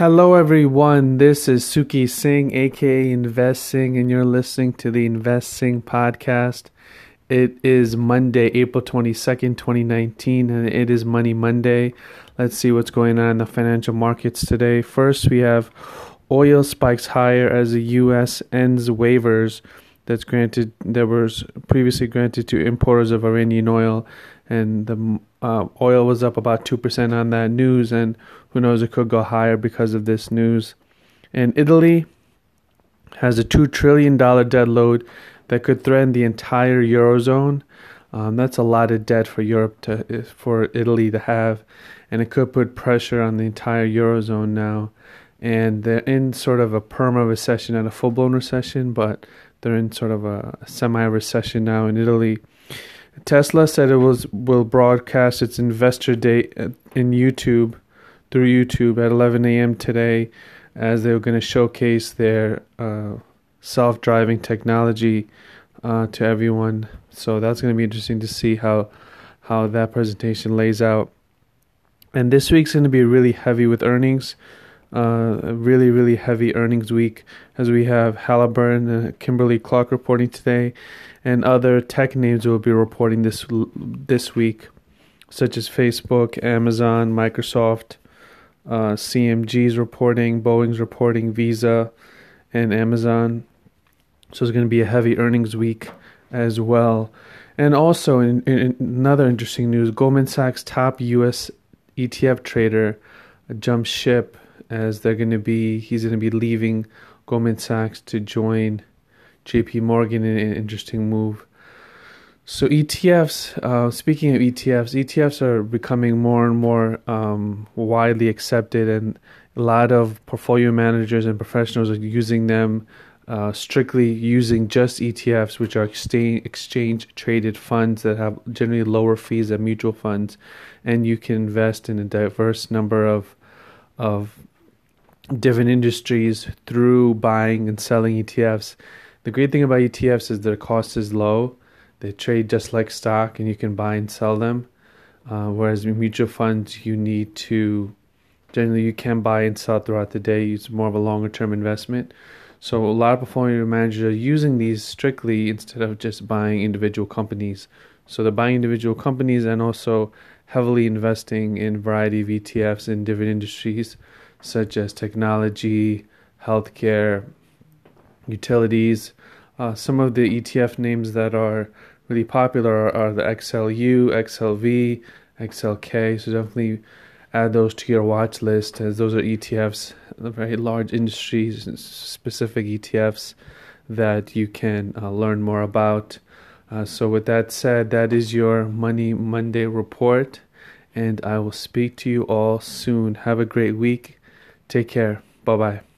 Hello, everyone. This is Suki Singh, aka Investing, and you're listening to the Investing podcast. It is Monday, April 22nd, 2019, and it is Money Monday. Let's see what's going on in the financial markets today. First, we have oil spikes higher as the U.S. ends waivers that's granted that was previously granted to importers of Iranian oil, and the uh, oil was up about two percent on that news, and who knows, it could go higher because of this news. And Italy has a two trillion dollar debt load that could threaten the entire eurozone. Um, that's a lot of debt for Europe to for Italy to have, and it could put pressure on the entire eurozone now. And they're in sort of a perma recession, not a full blown recession, but they're in sort of a semi recession now in Italy. Tesla said it was will broadcast its investor day in YouTube through YouTube at 11 a.m. today, as they were going to showcase their uh, self-driving technology uh, to everyone. So that's going to be interesting to see how how that presentation lays out. And this week's going to be really heavy with earnings uh, a really, really heavy earnings week as we have Halliburton and Kimberly Clark reporting today, and other tech names will be reporting this this week, such as Facebook, Amazon, Microsoft, uh, CMG's reporting, Boeing's reporting, Visa, and Amazon. So it's going to be a heavy earnings week as well. And also, in, in another interesting news, Goldman Sachs' top U.S. ETF trader jumped ship as they're going to be he's going to be leaving Goldman Sachs to join J.P. Morgan in an interesting move. So ETFs, uh, speaking of ETFs, ETFs are becoming more and more um, widely accepted, and a lot of portfolio managers and professionals are using them. Uh, strictly using just ETFs, which are exchange exchange traded funds that have generally lower fees than mutual funds, and you can invest in a diverse number of of different industries through buying and selling ETFs. The great thing about ETFs is their cost is low. They trade just like stock and you can buy and sell them. Uh, whereas mutual funds, you need to generally you can buy and sell throughout the day. It's more of a longer term investment. So a lot of portfolio managers are using these strictly instead of just buying individual companies. So they're buying individual companies and also heavily investing in variety of ETFs in different industries such as technology, healthcare, utilities. Uh, some of the ETF names that are really popular are, the XLU, XLV, XLK. So definitely add those to your watch list as those are ETFs, very large industries specific ETFs that you can uh, learn more about. Uh, so, with that said, that is your Money Monday report, and I will speak to you all soon. Have a great week. Take care. Bye bye.